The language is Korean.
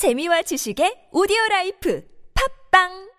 재미와 지식의 오디오 라이프. 팝빵!